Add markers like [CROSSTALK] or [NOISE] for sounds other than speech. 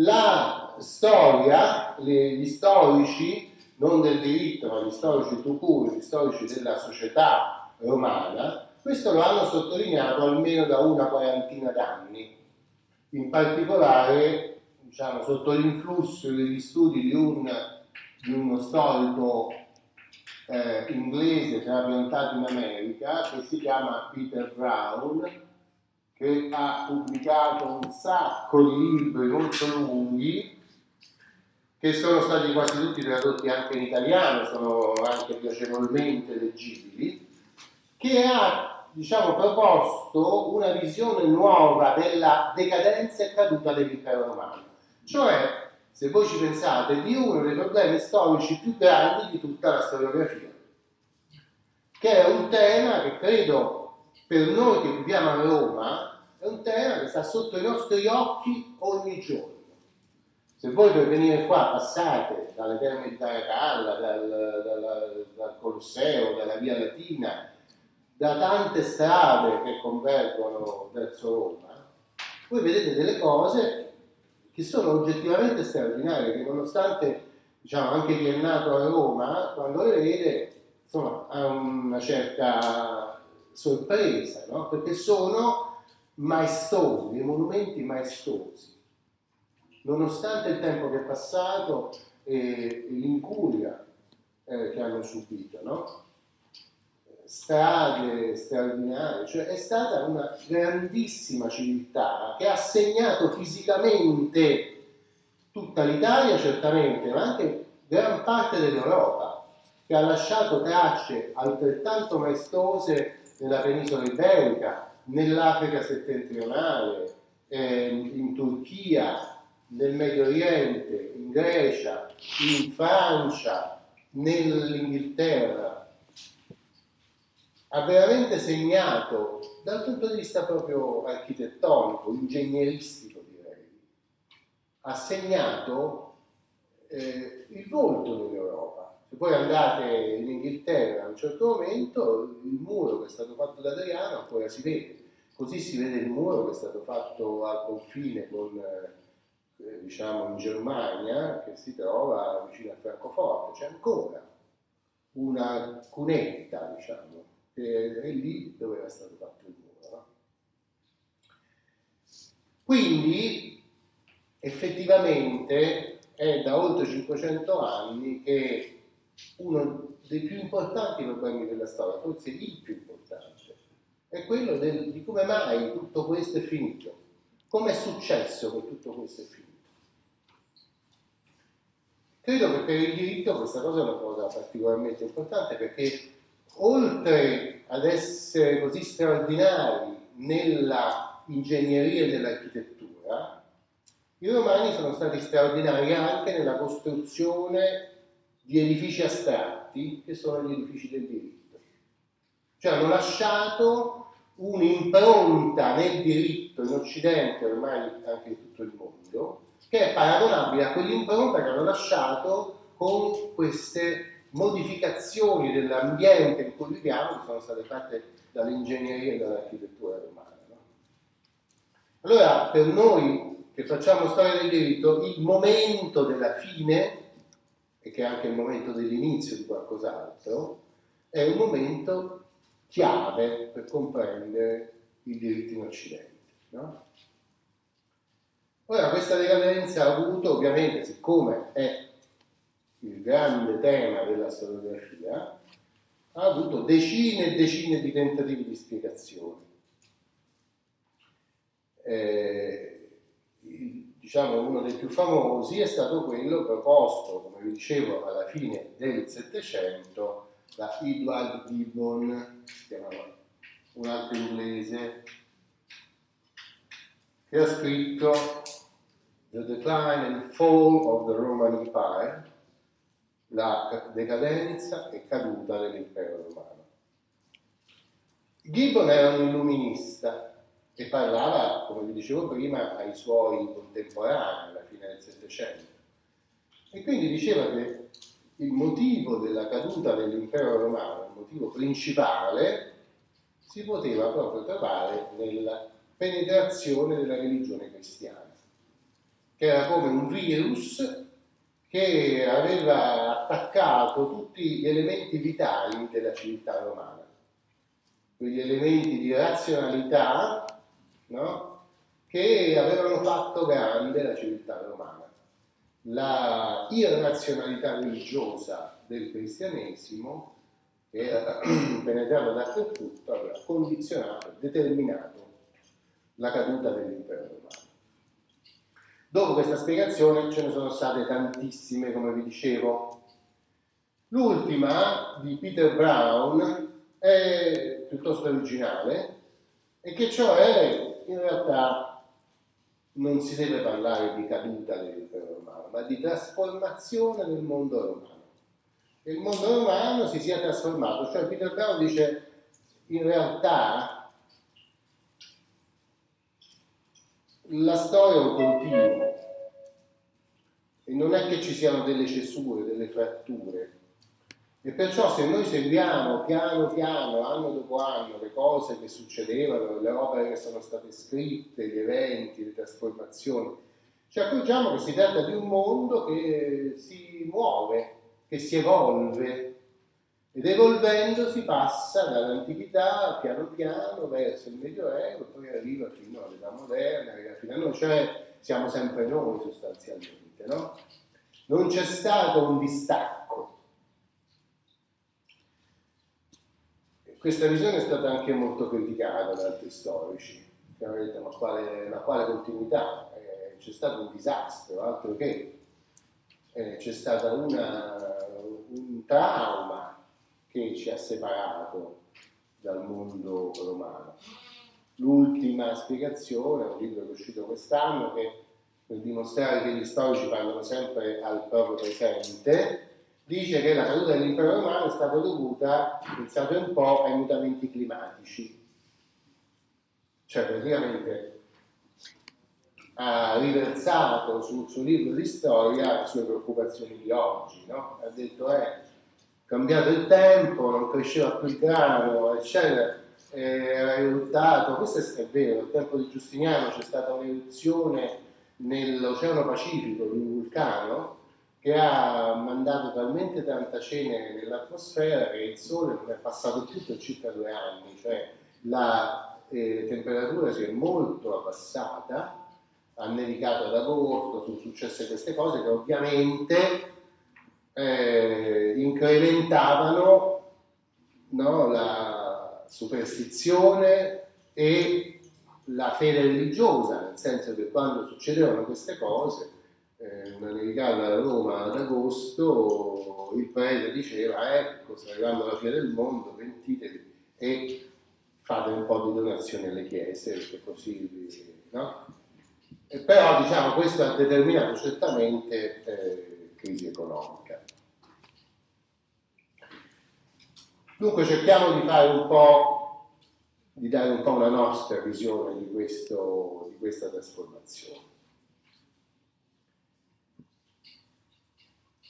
La storia, gli storici, non del diritto, ma gli storici tu cui, gli storici della società romana, questo lo hanno sottolineato almeno da una quarantina d'anni, in particolare diciamo, sotto l'influsso degli studi di, un, di uno storico eh, inglese che era piantato in America, che si chiama Peter Brown, che ha pubblicato un sacco di libri molto lunghi che sono stati quasi tutti tradotti anche in italiano, sono anche piacevolmente leggibili, che ha diciamo, proposto una visione nuova della decadenza e caduta dell'impero romano. Cioè, se voi ci pensate, di uno dei problemi storici più grandi di tutta la storiografia, che è un tema che credo per noi che viviamo a Roma è un tema che sta sotto i nostri occhi ogni giorno. Se voi per venire qua passate dalle terme di Caracalla, dal, dal, dal Colosseo, dalla Via Latina, da tante strade che convergono verso Roma, voi vedete delle cose che sono oggettivamente straordinarie, che nonostante diciamo, anche chi è nato a Roma, quando le vede, insomma, ha una certa sorpresa, no? perché sono maestosi, dei monumenti maestosi. Nonostante il tempo che è passato e l'incuria eh, che hanno subito, no? strade straordinarie, cioè è stata una grandissima civiltà che ha segnato fisicamente tutta l'Italia certamente, ma anche gran parte dell'Europa, che ha lasciato tracce altrettanto maestose nella penisola iberica, nell'Africa settentrionale, eh, in Turchia, nel Medio Oriente, in Grecia, in Francia, nell'Inghilterra, ha veramente segnato dal punto di vista proprio architettonico, ingegneristico direi, ha segnato eh, il volto dell'Europa. Se voi andate in Inghilterra a un certo momento, il muro che è stato fatto da Adriano ancora si vede, così si vede il muro che è stato fatto al confine con, eh, diciamo, in Germania, che si trova vicino a Francoforte, c'è ancora una cunetta, diciamo, che è lì dove era stato fatto il muro. No? Quindi effettivamente è da oltre 500 anni che uno dei più importanti problemi della storia, forse il più importante, è quello del, di come mai tutto questo è finito. Come è successo che tutto questo è finito? Credo che per il diritto questa cosa è una cosa particolarmente importante perché oltre ad essere così straordinari nella ingegneria e nell'architettura, i romani sono stati straordinari anche nella costruzione di edifici astratti che sono gli edifici del diritto. Cioè hanno lasciato un'impronta nel diritto in Occidente, ormai anche in tutto il mondo, che è paragonabile a quell'impronta che hanno lasciato con queste modificazioni dell'ambiente in cui viviamo che sono state fatte dall'ingegneria e dall'architettura romana. No? Allora, per noi che facciamo storia del diritto, il momento della fine, e che è anche il momento dell'inizio di qualcos'altro, è un momento chiave per comprendere il diritto in Occidente. No? Ora, questa decadenza ha avuto, ovviamente, siccome è il grande tema della storiografia, ha avuto decine e decine di tentativi di spiegazione. Eh, diciamo uno dei più famosi è stato quello proposto, come vi dicevo, alla fine del Settecento da Edward Gibbon, un altro inglese, che ha scritto The Decline and Fall of the Roman Empire, la decadenza e caduta dell'impero romano. Gibbon era un illuminista e parlava, come vi dicevo prima, ai suoi contemporanei alla fine del Settecento. E quindi diceva che il motivo della caduta dell'impero romano, il motivo principale, si poteva proprio trovare nella penetrazione della religione cristiana. che era come un virus che aveva attaccato tutti gli elementi vitali della civiltà romana, quegli elementi di razionalità no? che avevano fatto grande la civiltà romana. La irrazionalità religiosa del cristianesimo, che era [CLEARS THROAT] penetrata dappertutto, aveva condizionato, determinato la caduta dell'impero romano. Dopo questa spiegazione ce ne sono state tantissime, come vi dicevo. L'ultima di Peter Brown è piuttosto originale e che cioè in realtà non si deve parlare di caduta dell'impero romano, ma di trasformazione del mondo romano. Che il mondo romano si sia trasformato, cioè Peter Brown dice in realtà la storia è un continuo e non è che ci siano delle cesure, delle fratture. E perciò se noi seguiamo piano piano, anno dopo anno, le cose che succedevano, le opere che sono state scritte, gli eventi, le trasformazioni, ci accorgiamo che si tratta di un mondo che si muove, che si evolve, ed evolvendosi passa dall'antichità piano piano verso il Medioevo, poi arriva fino all'età moderna, arriva fino a noi, cioè siamo sempre noi sostanzialmente, no? Non c'è stato un distacco. Questa visione è stata anche molto criticata da altri storici, che hanno detto ma quale, ma quale continuità? Eh, c'è stato un disastro, altro che eh, c'è stato un trauma che ci ha separato dal mondo romano. L'ultima spiegazione, un libro che è uscito quest'anno, che per dimostrare che gli storici parlano sempre al proprio presente, dice che la caduta dell'impero romano è stata dovuta, pensate un po', ai mutamenti climatici. Cioè praticamente ha riversato sul suo libro di storia le sue preoccupazioni di oggi, no? ha detto eh, cambiato il tempo, non cresceva più il grano, eccetera, era eruttato, questo è vero, al tempo di Giustiniano c'è stata un'eruzione nell'Oceano Pacifico di un vulcano che ha mandato talmente tanta cenere nell'atmosfera che il Sole non è passato più per circa due anni, cioè la eh, temperatura si è molto abbassata, ha nevicato ad agosto, sono successe queste cose che ovviamente eh, incrementavano no, la superstizione e la fede religiosa, nel senso che quando succedevano queste cose, eh, una nevicata a Roma ad agosto, il prete diceva ecco, sta arrivando la fine del mondo, pentitevi e fate un po' di donazione alle chiese, perché così, no? E però diciamo questo ha determinato certamente eh, crisi economica. Dunque cerchiamo di fare un po', di dare un po' una nostra visione di, questo, di questa trasformazione.